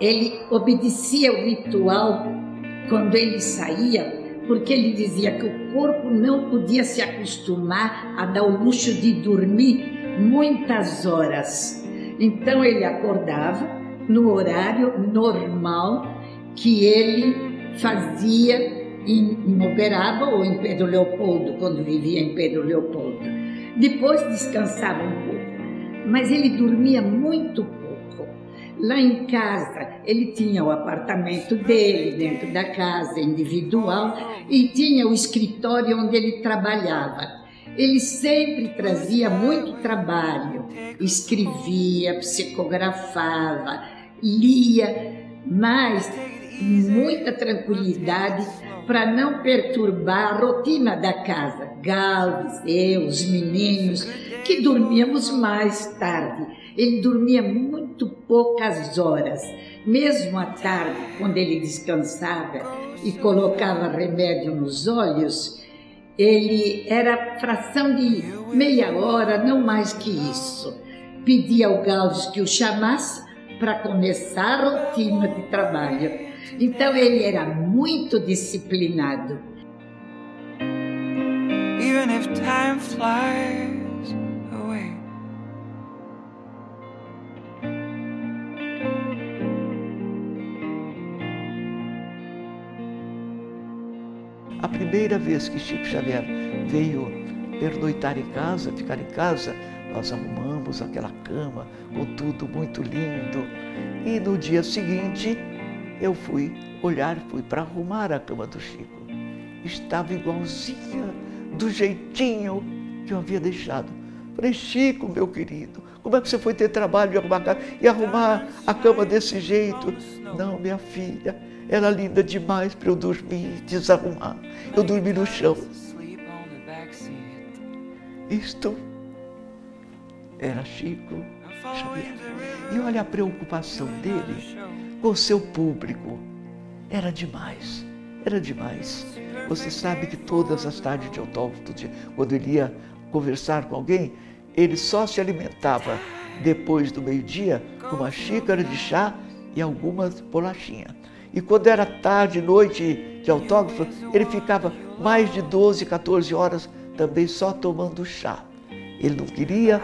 ele obedecia o ritual quando ele saía, porque ele dizia que o corpo não podia se acostumar a dar o luxo de dormir muitas horas. Então ele acordava no horário normal que ele fazia em Uberaba ou em Pedro Leopoldo, quando vivia em Pedro Leopoldo. Depois descansava um pouco, mas ele dormia muito pouco. Lá em casa, ele tinha o apartamento dele, dentro da casa, individual, e tinha o escritório onde ele trabalhava. Ele sempre trazia muito trabalho, escrevia, psicografava, lia, mas muita tranquilidade para não perturbar a rotina da casa. Galves, eu, os meninos, que dormíamos mais tarde. Ele dormia muito poucas horas. Mesmo à tarde, quando ele descansava e colocava remédio nos olhos, ele era fração de meia hora, não mais que isso. Pedia ao Galves que o chamasse para começar a rotina de trabalho. Então ele era muito disciplinado. Even if time flies A primeira vez que Chico Xavier veio pernoitar em casa, ficar em casa, nós arrumamos aquela cama com tudo muito lindo. E no dia seguinte eu fui olhar, fui para arrumar a cama do Chico. Estava igualzinha, do jeitinho que eu havia deixado. Falei, Chico, meu querido, como é que você foi ter trabalho de arrumar e arrumar a cama desse jeito? Não, minha filha, era linda demais para eu dormir, desarrumar. Eu dormi no chão. Isto era Chico Xavier. E olha a preocupação dele com o seu público. Era demais, era demais. Você sabe que todas as tardes de autógrafo, quando ele ia conversar com alguém, ele só se alimentava depois do meio-dia com uma xícara de chá e algumas bolachinhas. E quando era tarde, noite de autógrafo, ele ficava mais de 12, 14 horas também só tomando chá. Ele não queria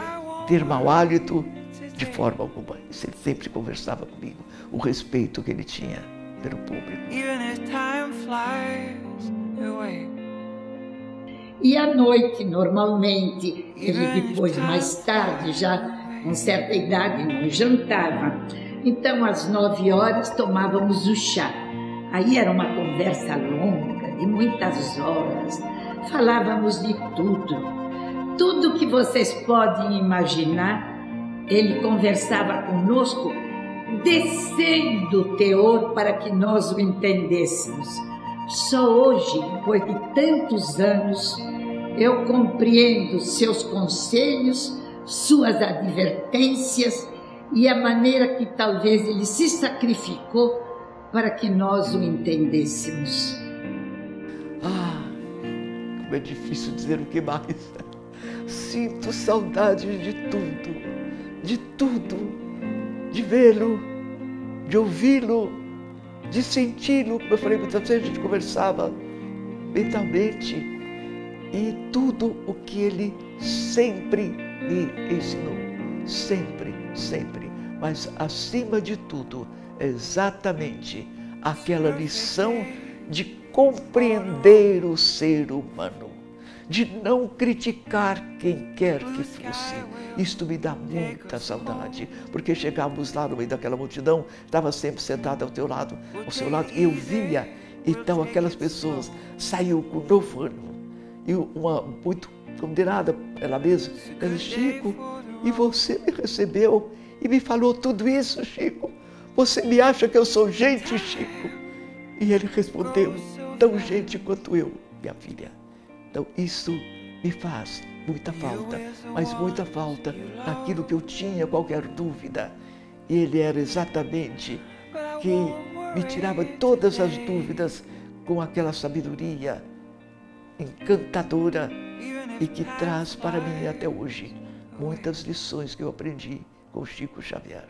ter mau hálito de forma alguma. Isso ele sempre conversava comigo, o respeito que ele tinha pelo público. E à noite, normalmente, ele depois, mais tarde, já com certa idade, não jantava. Então, às nove horas, tomávamos o chá. Aí era uma conversa longa, de muitas horas. Falávamos de tudo tudo que vocês podem imaginar, ele conversava conosco, descendo o teor para que nós o entendêssemos. Só hoje, depois de tantos anos, eu compreendo seus conselhos, suas advertências e a maneira que talvez ele se sacrificou para que nós o entendêssemos. Ah, como é difícil dizer o que mais. Sinto saudade de tudo, de tudo, de vê-lo, de ouvi-lo, de senti-lo. Como eu falei muitas vezes, a gente conversava mentalmente e tudo o que ele sempre me ensinou. Sempre, sempre. Mas acima de tudo, exatamente aquela lição de compreender o ser humano de não criticar quem quer que fosse. Isto me dá muita saudade, porque chegávamos lá no meio daquela multidão, estava sempre sentado ao teu lado, ao seu lado, e eu via, então aquelas pessoas saiu com novo ano, e uma muito condenada, ela mesma, ela Chico, e você me recebeu e me falou tudo isso, Chico. Você me acha que eu sou gente, Chico? E ele respondeu, tão gente quanto eu, minha filha. Então, isso me faz muita falta, mas muita falta naquilo que eu tinha qualquer dúvida. Ele era exatamente que me tirava todas as dúvidas com aquela sabedoria encantadora e que traz para mim até hoje muitas lições que eu aprendi com Chico Xavier.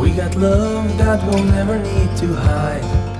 We got love that we'll never need to hide